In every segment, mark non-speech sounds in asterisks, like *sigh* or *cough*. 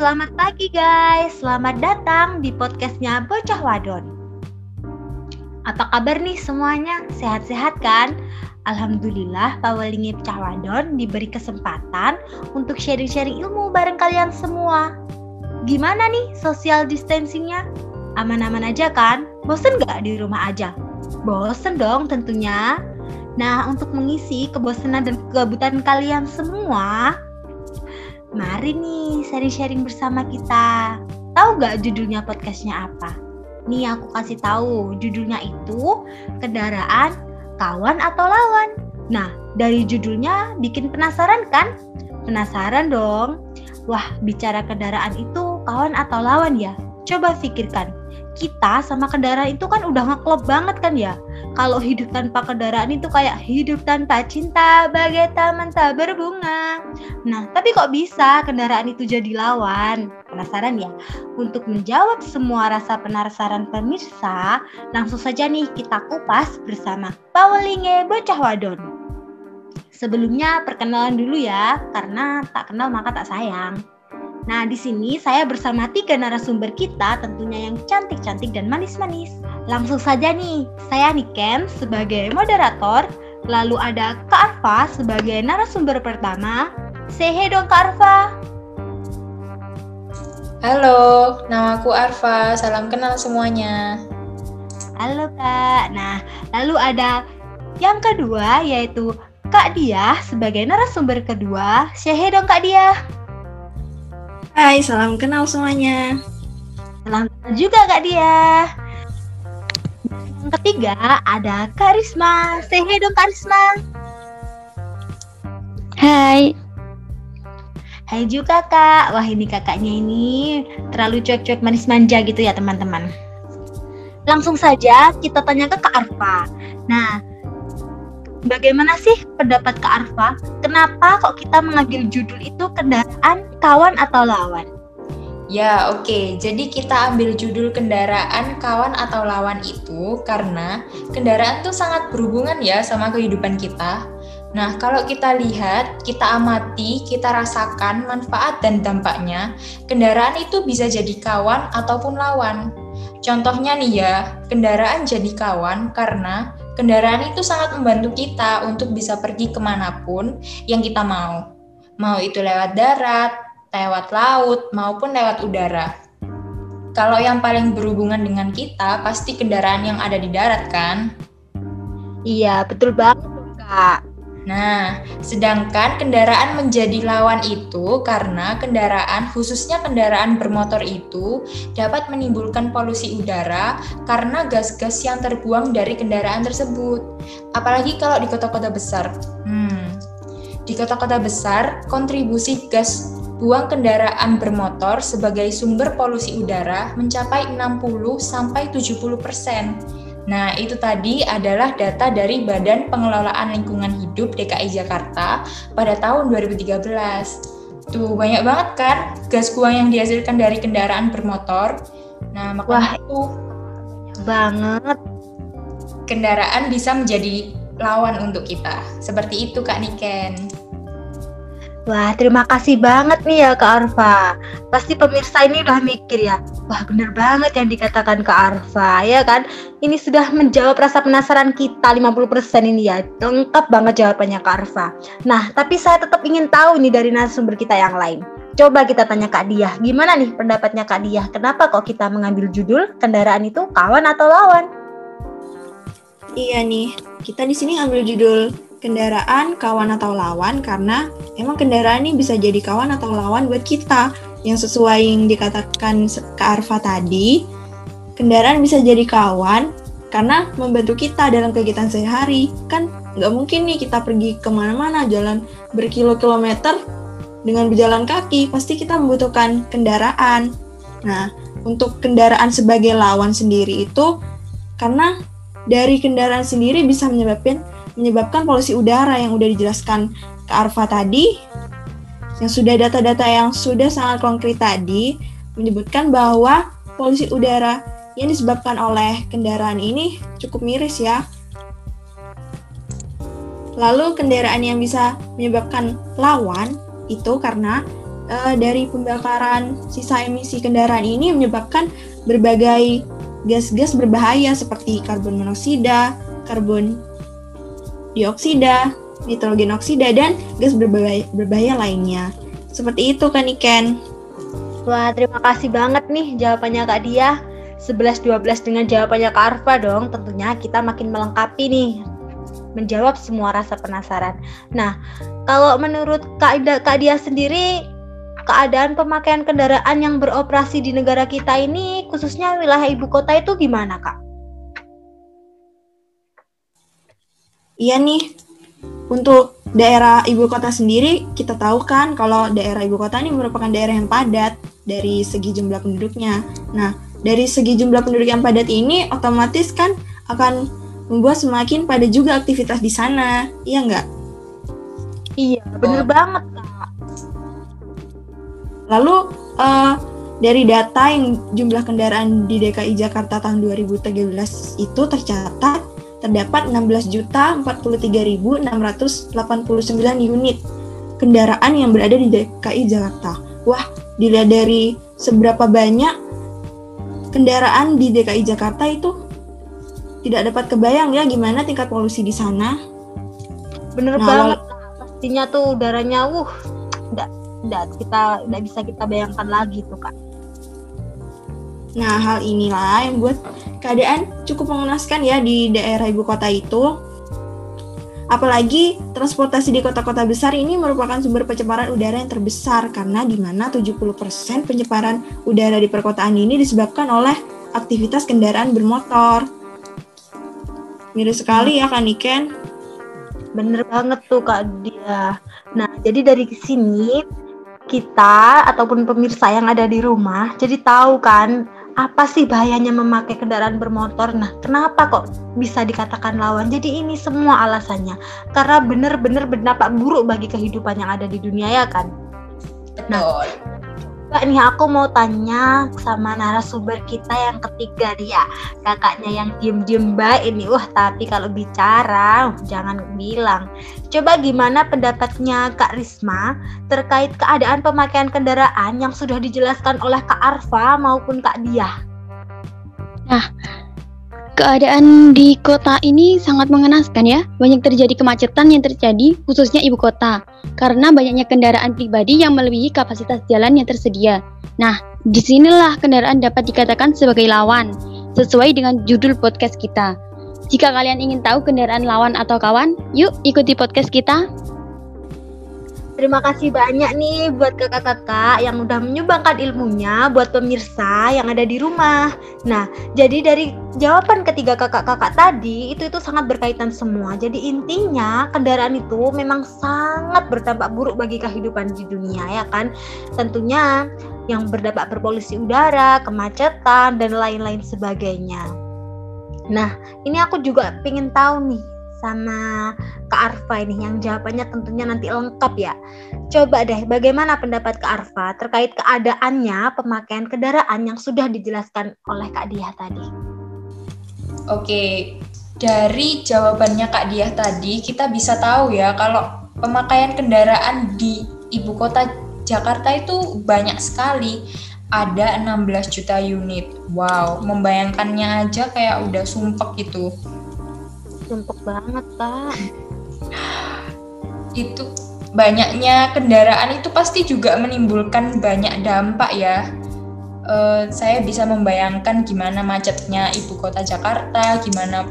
selamat pagi guys. Selamat datang di podcastnya Bocah Wadon. Apa kabar nih semuanya? Sehat-sehat kan? Alhamdulillah Pawelingi Pecah Wadon diberi kesempatan untuk sharing-sharing ilmu bareng kalian semua. Gimana nih social distancingnya? Aman-aman aja kan? Bosen gak di rumah aja? Bosen dong tentunya. Nah, untuk mengisi kebosanan dan kegabutan kalian semua, Mari nih sharing-sharing bersama kita. Tahu gak judulnya podcastnya apa? Nih aku kasih tahu, judulnya itu kendaraan, kawan atau lawan. Nah, dari judulnya bikin penasaran kan? Penasaran dong. Wah, bicara kendaraan itu kawan atau lawan ya? Coba pikirkan, kita sama kendaraan itu kan udah ngeklop banget kan ya. Kalau hidup tanpa kendaraan itu kayak hidup tanpa cinta, bagai taman tak berbunga. Nah, tapi kok bisa kendaraan itu jadi lawan? Penasaran ya? Untuk menjawab semua rasa penasaran pemirsa, langsung saja nih kita kupas bersama Paulinge Bocah Wadon. Sebelumnya perkenalan dulu ya, karena tak kenal maka tak sayang. Nah, di sini saya bersama tiga narasumber kita tentunya yang cantik-cantik dan manis-manis. Langsung saja nih, saya Niken sebagai moderator, lalu ada Kak Arfa sebagai narasumber pertama. Sehe dong Kak Arfa. Halo, nama aku Arfa. Salam kenal semuanya. Halo Kak. Nah, lalu ada yang kedua yaitu Kak Dia sebagai narasumber kedua. Sehe dong Kak Dia. Hai, salam kenal semuanya. Salam kenal juga Kak Dia. Yang ketiga ada Karisma. Say hey dong Karisma. Hai. Hai juga kak. Wah ini kakaknya ini terlalu cuek-cuek manis manja gitu ya teman-teman. Langsung saja kita tanya ke Kak Arfa. Nah, Bagaimana sih pendapat Kak Arfa? Kenapa kok kita mengambil judul itu kendaraan kawan atau lawan? Ya, oke. Okay. Jadi kita ambil judul kendaraan kawan atau lawan itu karena kendaraan tuh sangat berhubungan ya sama kehidupan kita. Nah, kalau kita lihat, kita amati, kita rasakan manfaat dan dampaknya, kendaraan itu bisa jadi kawan ataupun lawan. Contohnya nih ya, kendaraan jadi kawan karena Kendaraan itu sangat membantu kita untuk bisa pergi ke mana pun yang kita mau. Mau itu lewat darat, lewat laut, maupun lewat udara. Kalau yang paling berhubungan dengan kita, pasti kendaraan yang ada di darat kan? Iya, betul banget Kak. Nah, sedangkan kendaraan menjadi lawan itu karena kendaraan, khususnya kendaraan bermotor itu, dapat menimbulkan polusi udara karena gas-gas yang terbuang dari kendaraan tersebut. Apalagi kalau di kota-kota besar. Hmm, di kota-kota besar, kontribusi gas buang kendaraan bermotor sebagai sumber polusi udara mencapai 60-70 persen. Nah, itu tadi adalah data dari Badan Pengelolaan Lingkungan Hidup DKI Jakarta pada tahun 2013. Tuh, banyak banget kan gas buang yang dihasilkan dari kendaraan bermotor. Nah, makanya itu banget kendaraan bisa menjadi lawan untuk kita. Seperti itu Kak Niken. Wah, terima kasih banget nih ya Kak Arfa. Pasti pemirsa ini udah mikir ya, wah bener banget yang dikatakan Kak Arfa, ya kan? Ini sudah menjawab rasa penasaran kita 50% ini ya. Lengkap banget jawabannya Kak Arfa. Nah, tapi saya tetap ingin tahu nih dari narasumber kita yang lain. Coba kita tanya Kak Diah, gimana nih pendapatnya Kak Diah? Kenapa kok kita mengambil judul kendaraan itu kawan atau lawan? Iya nih, kita di sini ambil judul kendaraan kawan atau lawan karena emang kendaraan ini bisa jadi kawan atau lawan buat kita. Yang sesuai yang dikatakan ke Arfa tadi, kendaraan bisa jadi kawan karena membantu kita dalam kegiatan sehari. Kan nggak mungkin nih kita pergi ke mana-mana jalan berkilo-kilometer dengan berjalan kaki, pasti kita membutuhkan kendaraan. Nah, untuk kendaraan sebagai lawan sendiri itu karena dari kendaraan sendiri bisa menyebabkan menyebabkan polusi udara yang udah dijelaskan ke Arfa tadi, yang sudah data-data yang sudah sangat konkret tadi menyebutkan bahwa polusi udara yang disebabkan oleh kendaraan ini cukup miris ya. Lalu kendaraan yang bisa menyebabkan lawan itu karena uh, dari pembakaran sisa emisi kendaraan ini menyebabkan berbagai gas-gas berbahaya seperti karbon monoksida, karbon dioksida, nitrogen oksida, dan gas berbahaya, berbahaya lainnya. Seperti itu kan Iken? Wah, terima kasih banget nih jawabannya Kak Dia. 11-12 dengan jawabannya Kak Arfa dong, tentunya kita makin melengkapi nih menjawab semua rasa penasaran. Nah, kalau menurut Kak, Kak Dia sendiri, keadaan pemakaian kendaraan yang beroperasi di negara kita ini, khususnya wilayah ibu kota itu gimana, Kak? Iya nih, untuk daerah ibu kota sendiri, kita tahu kan kalau daerah ibu kota ini merupakan daerah yang padat dari segi jumlah penduduknya. Nah, dari segi jumlah penduduk yang padat ini otomatis kan akan membuat semakin pada juga aktivitas di sana, iya nggak? Iya, bener banget kak. Lalu uh, dari data yang jumlah kendaraan di DKI Jakarta tahun 2013 itu tercatat terdapat 16.043.689 unit kendaraan yang berada di DKI Jakarta. Wah, dilihat dari seberapa banyak kendaraan di DKI Jakarta itu tidak dapat kebayang ya gimana tingkat polusi di sana. Bener nah, banget, pastinya tuh udaranya, uh, enggak, enggak kita enggak bisa kita bayangkan lagi tuh kak. Nah hal inilah yang buat keadaan cukup mengenaskan ya di daerah ibu kota itu. Apalagi transportasi di kota-kota besar ini merupakan sumber pencemaran udara yang terbesar karena di mana 70% pencemaran udara di perkotaan ini disebabkan oleh aktivitas kendaraan bermotor. Mirip sekali ya kan Iken? Bener banget tuh Kak Dia. Nah, jadi dari sini kita ataupun pemirsa yang ada di rumah jadi tahu kan apa sih bahayanya memakai kendaraan bermotor? Nah, kenapa kok bisa dikatakan lawan? Jadi ini semua alasannya karena benar-benar berdampak buruk bagi kehidupan yang ada di dunia ya kan. Nah, Nih aku mau tanya sama narasumber kita yang ketiga dia kakaknya yang diem-diem baik ini. Wah tapi kalau bicara jangan bilang. Coba gimana pendapatnya Kak Risma terkait keadaan pemakaian kendaraan yang sudah dijelaskan oleh Kak Arfa maupun Kak Dia nah keadaan di kota ini sangat mengenaskan ya. Banyak terjadi kemacetan yang terjadi khususnya ibu kota karena banyaknya kendaraan pribadi yang melebihi kapasitas jalan yang tersedia. Nah, di sinilah kendaraan dapat dikatakan sebagai lawan sesuai dengan judul podcast kita. Jika kalian ingin tahu kendaraan lawan atau kawan, yuk ikuti podcast kita. Terima kasih banyak nih buat kakak-kakak yang udah menyumbangkan ilmunya buat pemirsa yang ada di rumah. Nah, jadi dari jawaban ketiga kakak-kakak tadi itu itu sangat berkaitan semua. Jadi intinya kendaraan itu memang sangat berdampak buruk bagi kehidupan di dunia ya kan. Tentunya yang berdampak berpolusi udara, kemacetan dan lain-lain sebagainya. Nah, ini aku juga pengen tahu nih sama Kak Arfa ini yang jawabannya tentunya nanti lengkap ya. Coba deh bagaimana pendapat Kak Arfa terkait keadaannya pemakaian kendaraan yang sudah dijelaskan oleh Kak Diah tadi. Oke, dari jawabannya Kak Diah tadi kita bisa tahu ya kalau pemakaian kendaraan di ibu kota Jakarta itu banyak sekali ada 16 juta unit. Wow, membayangkannya aja kayak udah sumpek gitu sumpuk banget pak. Itu banyaknya kendaraan itu pasti juga menimbulkan banyak dampak ya. Uh, saya bisa membayangkan gimana macetnya ibu kota Jakarta gimana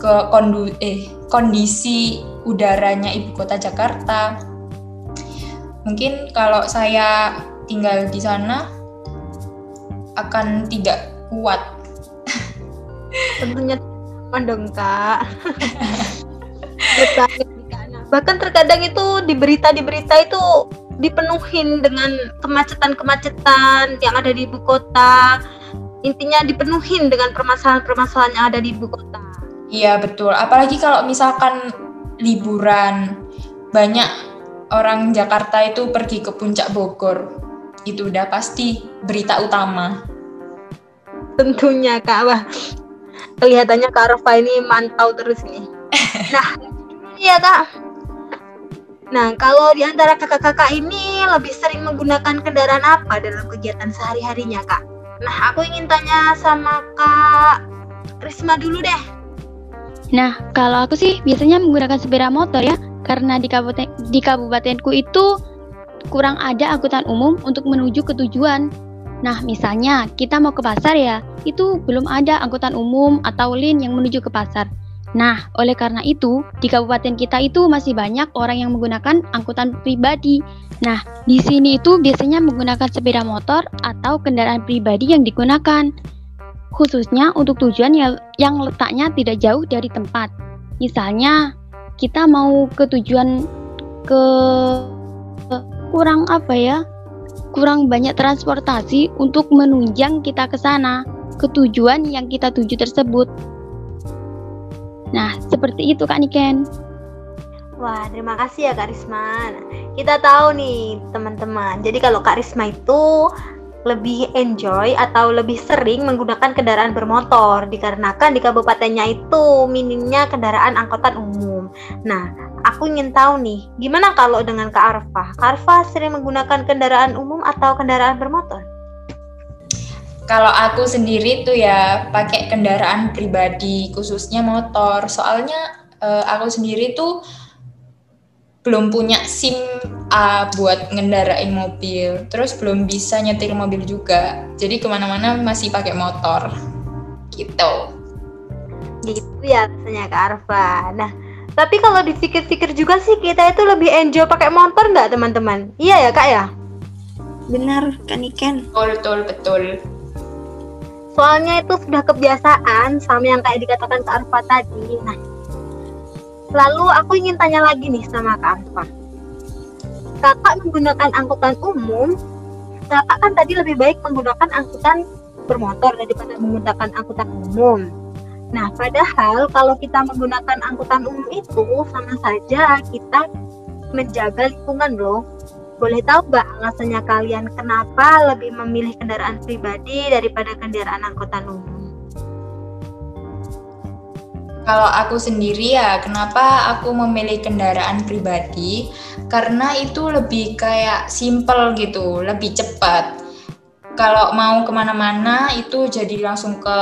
ke kondu eh kondisi udaranya ibu kota Jakarta. Mungkin kalau saya tinggal di sana akan tidak kuat. Tentunya aman dong kak bahkan terkadang itu di berita di berita itu dipenuhin dengan kemacetan-kemacetan yang ada di ibu kota. Intinya dipenuhin dengan permasalahan-permasalahan yang ada di ibu kota. Iya betul. Apalagi kalau misalkan liburan banyak orang Jakarta itu pergi ke puncak Bogor. Itu udah pasti berita utama. Tentunya kak. Wah kelihatannya Kak Arfa ini mantau terus nih. *laughs* Nah, iya Kak. Nah, kalau di antara kakak-kakak ini lebih sering menggunakan kendaraan apa dalam kegiatan sehari-harinya, Kak? Nah, aku ingin tanya sama Kak Risma dulu deh. Nah, kalau aku sih biasanya menggunakan sepeda motor ya, karena di kabupaten di kabupatenku itu kurang ada angkutan umum untuk menuju ke tujuan. Nah, misalnya kita mau ke pasar ya, itu belum ada angkutan umum atau lin yang menuju ke pasar. Nah, oleh karena itu, di kabupaten kita itu masih banyak orang yang menggunakan angkutan pribadi. Nah, di sini itu biasanya menggunakan sepeda motor atau kendaraan pribadi yang digunakan khususnya untuk tujuan yang, yang letaknya tidak jauh dari tempat. Misalnya, kita mau ke tujuan ke kurang apa ya? Kurang banyak transportasi untuk menunjang kita ke sana, ke tujuan yang kita tuju tersebut. Nah, seperti itu Kak Niken. Wah, terima kasih ya Kak Risma. Nah, kita tahu nih teman-teman. Jadi kalau Kak Risma itu lebih enjoy atau lebih sering menggunakan kendaraan bermotor dikarenakan di kabupatennya itu minimnya kendaraan angkutan umum. Nah, aku ingin tahu nih, gimana kalau dengan Kak Arfa? Kak Arfa sering menggunakan kendaraan umum atau kendaraan bermotor? Kalau aku sendiri tuh ya pakai kendaraan pribadi, khususnya motor. Soalnya uh, aku sendiri tuh belum punya SIM A buat ngendarain mobil, terus belum bisa nyetir mobil juga. Jadi ke mana-mana masih pakai motor, gitu. Gitu ya rasanya Kak Arfa. Nah, tapi kalau dipikir-pikir juga sih kita itu lebih enjoy pakai motor nggak teman-teman? Iya ya Kak ya? Benar, kan Iken? Betul, betul, betul. Soalnya itu sudah kebiasaan sama yang kayak dikatakan Kak Arfa tadi. Nah, Lalu aku ingin tanya lagi nih sama Kak Arfa. Kakak menggunakan angkutan umum, kakak kan tadi lebih baik menggunakan angkutan bermotor daripada menggunakan angkutan umum. Nah, padahal kalau kita menggunakan angkutan umum itu sama saja kita menjaga lingkungan loh. Boleh tahu nggak alasannya kalian kenapa lebih memilih kendaraan pribadi daripada kendaraan angkutan umum? Kalau aku sendiri ya, kenapa aku memilih kendaraan pribadi? Karena itu lebih kayak simple gitu, lebih cepat. Kalau mau ke mana-mana itu jadi langsung ke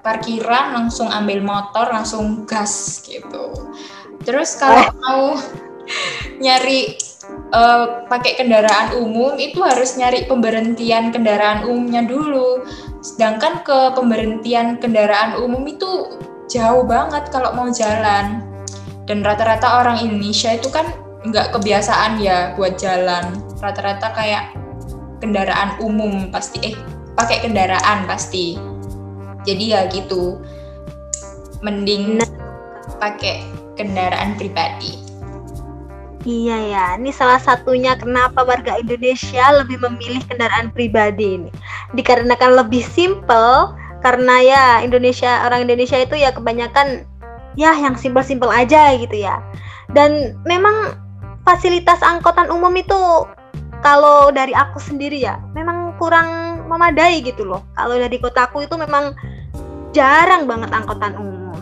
parkiran, langsung ambil motor, langsung gas gitu. Terus kalau oh. mau nyari uh, pakai kendaraan umum itu harus nyari pemberhentian kendaraan umumnya dulu. Sedangkan ke pemberhentian kendaraan umum itu jauh banget kalau mau jalan. Dan rata-rata orang Indonesia itu kan nggak kebiasaan ya buat jalan. Rata-rata kayak kendaraan umum pasti, eh pakai kendaraan pasti. Jadi ya gitu. Mending pakai kendaraan pribadi. Iya ya, ini salah satunya kenapa warga Indonesia lebih memilih kendaraan pribadi ini. Dikarenakan lebih simple, karena ya Indonesia orang Indonesia itu ya kebanyakan ya yang simpel-simpel aja gitu ya. Dan memang fasilitas angkutan umum itu kalau dari aku sendiri ya memang kurang memadai gitu loh. Kalau dari kotaku itu memang jarang banget angkutan umum.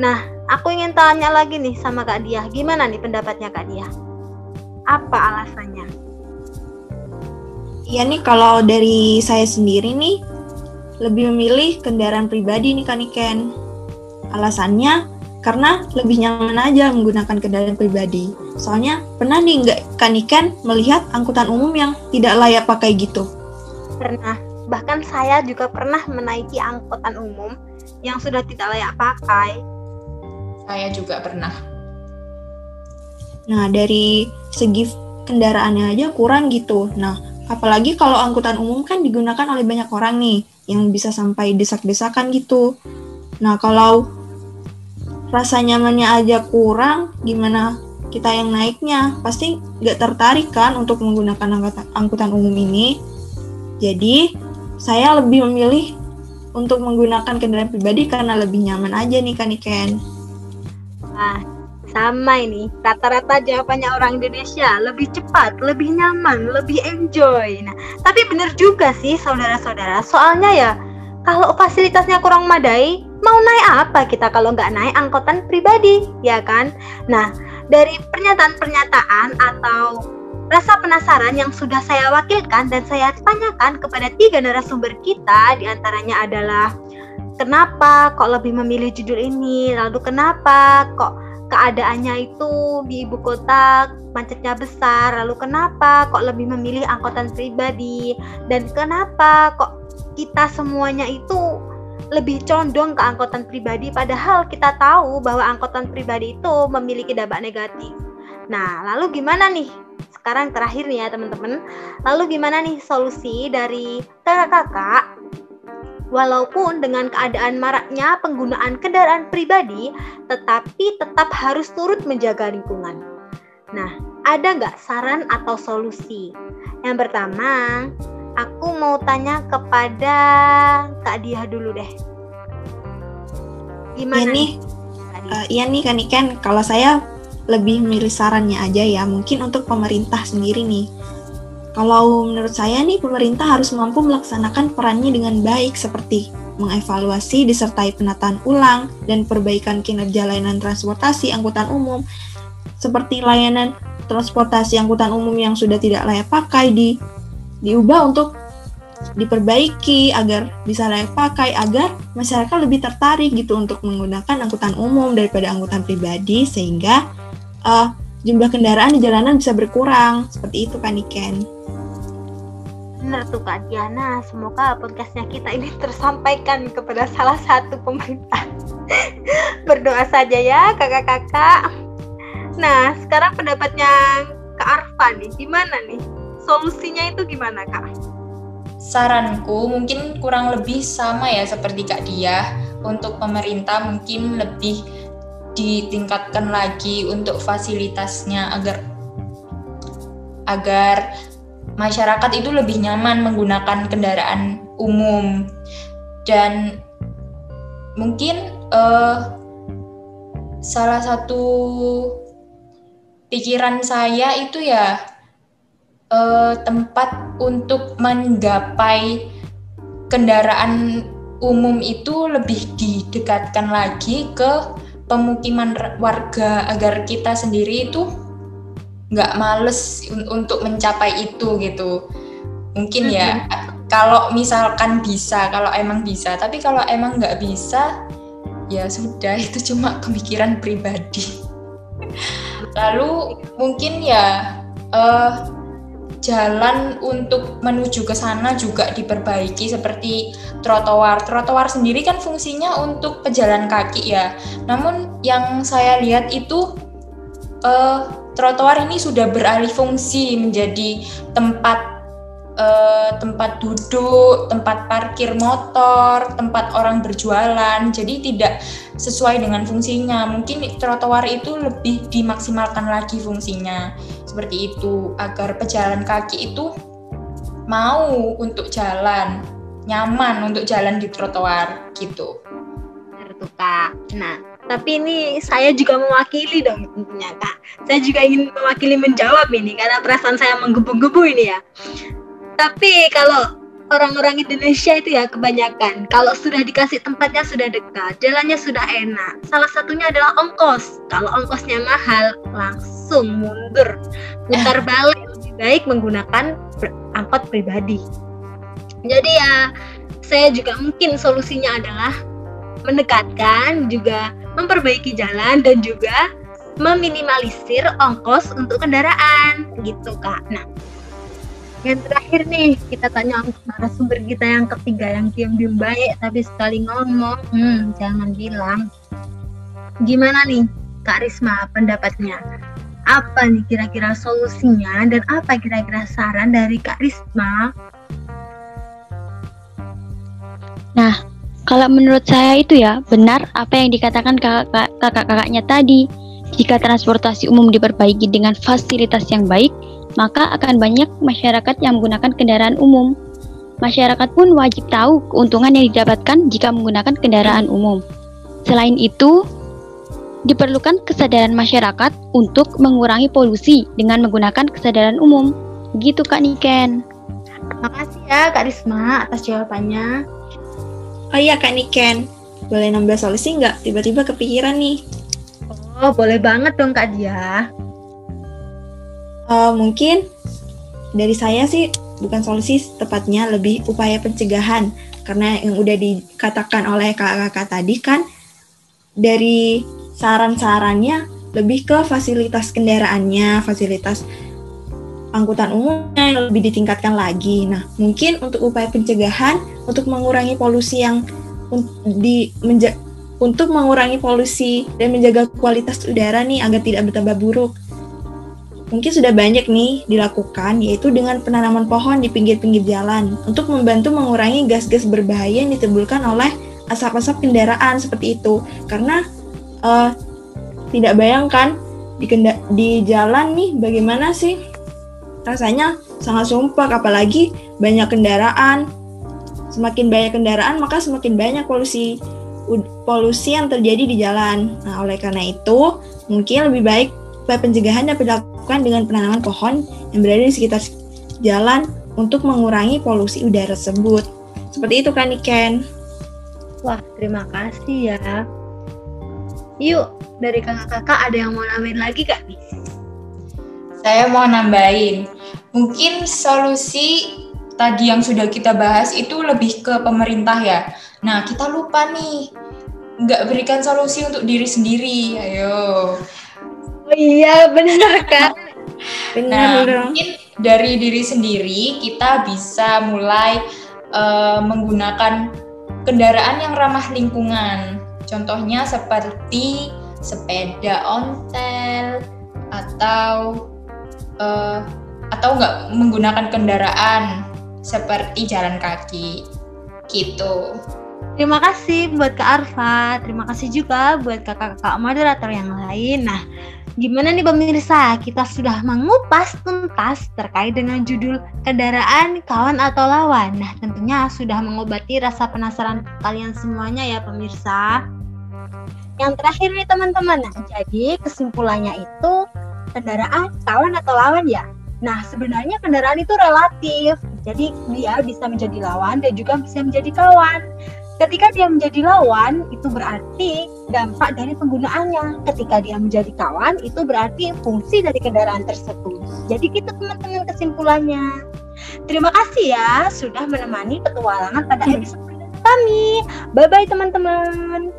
Nah aku ingin tanya lagi nih sama Kak Dia gimana nih pendapatnya Kak Dia apa alasannya? Iya nih kalau dari saya sendiri nih lebih memilih kendaraan pribadi nih kan Iken. Alasannya karena lebih nyaman aja menggunakan kendaraan pribadi. Soalnya pernah nih nggak kan Iken melihat angkutan umum yang tidak layak pakai gitu? Pernah. Bahkan saya juga pernah menaiki angkutan umum yang sudah tidak layak pakai. Saya juga pernah. Nah, dari segi kendaraannya aja kurang gitu. Nah, apalagi kalau angkutan umum kan digunakan oleh banyak orang nih yang bisa sampai desak-desakan gitu. Nah, kalau rasa nyamannya aja kurang, gimana kita yang naiknya? Pasti nggak tertarik kan untuk menggunakan angkutan umum ini. Jadi, saya lebih memilih untuk menggunakan kendaraan pribadi karena lebih nyaman aja nih kan Iken. Nah, sama ini, rata-rata jawabannya orang Indonesia lebih cepat, lebih nyaman, lebih enjoy. Nah, tapi benar juga sih saudara-saudara, soalnya ya kalau fasilitasnya kurang madai, mau naik apa kita kalau nggak naik angkutan pribadi, ya kan? Nah, dari pernyataan-pernyataan atau rasa penasaran yang sudah saya wakilkan dan saya tanyakan kepada tiga narasumber kita, di antaranya adalah kenapa kok lebih memilih judul ini, lalu kenapa kok keadaannya itu di ibu kota macetnya besar, lalu kenapa kok lebih memilih angkutan pribadi, dan kenapa kok kita semuanya itu lebih condong ke angkutan pribadi padahal kita tahu bahwa angkutan pribadi itu memiliki dampak negatif. Nah, lalu gimana nih? Sekarang terakhir nih ya teman-teman. Lalu gimana nih solusi dari kakak-kakak Walaupun dengan keadaan maraknya penggunaan kendaraan pribadi, tetapi tetap harus turut menjaga lingkungan. Nah, ada nggak saran atau solusi? Yang pertama, aku mau tanya kepada Kak Dia dulu deh. Gimana ya nih? Uh, iya nih kan Iken, kalau saya lebih milih sarannya aja ya, mungkin untuk pemerintah sendiri nih. Kalau menurut saya nih pemerintah harus mampu melaksanakan perannya dengan baik seperti mengevaluasi disertai penataan ulang dan perbaikan kinerja layanan transportasi angkutan umum seperti layanan transportasi angkutan umum yang sudah tidak layak pakai di diubah untuk diperbaiki agar bisa layak pakai agar masyarakat lebih tertarik gitu untuk menggunakan angkutan umum daripada angkutan pribadi sehingga uh, jumlah kendaraan di jalanan bisa berkurang seperti itu kan Iken. Benar tuh Kak Diana, semoga podcastnya kita ini *laughs* tersampaikan kepada salah satu pemerintah. *laughs* Berdoa saja ya kakak-kakak. Nah, sekarang pendapatnya Kak Arfa nih, gimana nih? Solusinya itu gimana Kak? Saranku mungkin kurang lebih sama ya seperti Kak Dia. Untuk pemerintah mungkin lebih ditingkatkan lagi untuk fasilitasnya agar agar masyarakat itu lebih nyaman menggunakan kendaraan umum. Dan mungkin uh, salah satu pikiran saya itu ya uh, tempat untuk menggapai kendaraan umum itu lebih didekatkan lagi ke pemukiman warga agar kita sendiri itu nggak males un untuk mencapai itu gitu. Mungkin ya mm-hmm. kalau misalkan bisa kalau emang bisa. Tapi kalau emang nggak bisa ya sudah *laughs* itu cuma pemikiran pribadi. *laughs* Lalu mungkin ya uh, jalan untuk menuju ke sana juga diperbaiki seperti trotoar. Trotoar sendiri kan fungsinya untuk pejalan kaki ya. Namun yang saya lihat itu uh, trotoar ini sudah beralih fungsi menjadi tempat uh, tempat duduk, tempat parkir motor, tempat orang berjualan. Jadi tidak sesuai dengan fungsinya. Mungkin trotoar itu lebih dimaksimalkan lagi fungsinya. Seperti itu agar pejalan kaki itu mau untuk jalan, nyaman untuk jalan di trotoar gitu. Benar Kak. Nah, tapi ini saya juga mewakili dong tentunya kak saya juga ingin mewakili menjawab ini karena perasaan saya menggebu-gebu ini ya tapi kalau orang-orang Indonesia itu ya kebanyakan. Kalau sudah dikasih tempatnya sudah dekat jalannya sudah enak. Salah satunya adalah ongkos. Kalau ongkosnya mahal langsung mundur. Putar *laughs* balik lebih baik menggunakan angkot pribadi. Jadi ya saya juga mungkin solusinya adalah mendekatkan juga memperbaiki jalan dan juga meminimalisir ongkos untuk kendaraan. Gitu kak. Nah, yang terakhir nih kita tanya narasumber kita yang ketiga yang diam diam baik tapi sekali ngomong, hmm, jangan bilang. Gimana nih Kak Risma pendapatnya? Apa nih kira-kira solusinya dan apa kira-kira saran dari Kak Risma? Nah, kalau menurut saya itu ya benar apa yang dikatakan kakak-kakaknya tadi. Jika transportasi umum diperbaiki dengan fasilitas yang baik, maka akan banyak masyarakat yang menggunakan kendaraan umum. Masyarakat pun wajib tahu keuntungan yang didapatkan jika menggunakan kendaraan umum. Selain itu, diperlukan kesadaran masyarakat untuk mengurangi polusi dengan menggunakan kesadaran umum. Begitu Kak Niken. Terima kasih ya Kak Risma atas jawabannya. Oh iya Kak Niken, boleh nambah solusi nggak? Tiba-tiba kepikiran nih. Oh, boleh banget dong Kak Dia. Uh, mungkin dari saya sih bukan solusi tepatnya lebih upaya pencegahan karena yang udah dikatakan oleh kakak-kakak tadi kan dari saran-sarannya lebih ke fasilitas kendaraannya, fasilitas angkutan umumnya yang lebih ditingkatkan lagi. Nah, mungkin untuk upaya pencegahan untuk mengurangi polusi yang di untuk mengurangi polusi dan menjaga kualitas udara nih agar tidak bertambah buruk. Mungkin sudah banyak nih dilakukan yaitu dengan penanaman pohon di pinggir-pinggir jalan untuk membantu mengurangi gas-gas berbahaya yang ditimbulkan oleh asap-asap kendaraan seperti itu. Karena uh, tidak bayangkan di, di jalan nih bagaimana sih rasanya sangat sumpah apalagi banyak kendaraan semakin banyak kendaraan maka semakin banyak polusi polusi yang terjadi di jalan nah oleh karena itu mungkin lebih baik upaya pencegahan dapat dilakukan dengan penanaman pohon yang berada di sekitar jalan untuk mengurangi polusi udara tersebut seperti itu kan Iken wah terima kasih ya yuk dari kakak-kakak ada yang mau nambahin lagi kak nih saya mau nambahin, mungkin solusi tadi yang sudah kita bahas itu lebih ke pemerintah ya. Nah, kita lupa nih, nggak berikan solusi untuk diri sendiri. Ayo. Oh iya, benar kan? Benar. Nah, mungkin dari diri sendiri kita bisa mulai uh, menggunakan kendaraan yang ramah lingkungan. Contohnya seperti sepeda ontel atau uh, atau nggak menggunakan kendaraan seperti jalan kaki gitu. Terima kasih buat Kak Arfa, terima kasih juga buat kakak-kakak moderator yang lain. Nah, gimana nih pemirsa? Kita sudah mengupas tuntas terkait dengan judul kendaraan kawan atau lawan. Nah, tentunya sudah mengobati rasa penasaran kalian semuanya ya pemirsa. Yang terakhir nih teman-teman, nah, jadi kesimpulannya itu kendaraan kawan atau lawan ya? Nah, sebenarnya kendaraan itu relatif. Jadi dia bisa menjadi lawan dan juga bisa menjadi kawan. Ketika dia menjadi lawan, itu berarti dampak dari penggunaannya. Ketika dia menjadi kawan, itu berarti fungsi dari kendaraan tersebut. Jadi gitu teman-teman kesimpulannya. Terima kasih ya sudah menemani petualangan pada episode kami. Bye-bye teman-teman.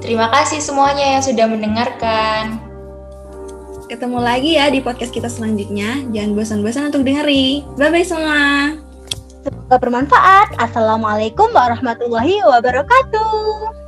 Terima kasih semuanya yang sudah mendengarkan. Ketemu lagi ya di podcast kita selanjutnya. Jangan bosan-bosan untuk dengerin. Bye-bye semua. Semoga bermanfaat. Assalamualaikum warahmatullahi wabarakatuh.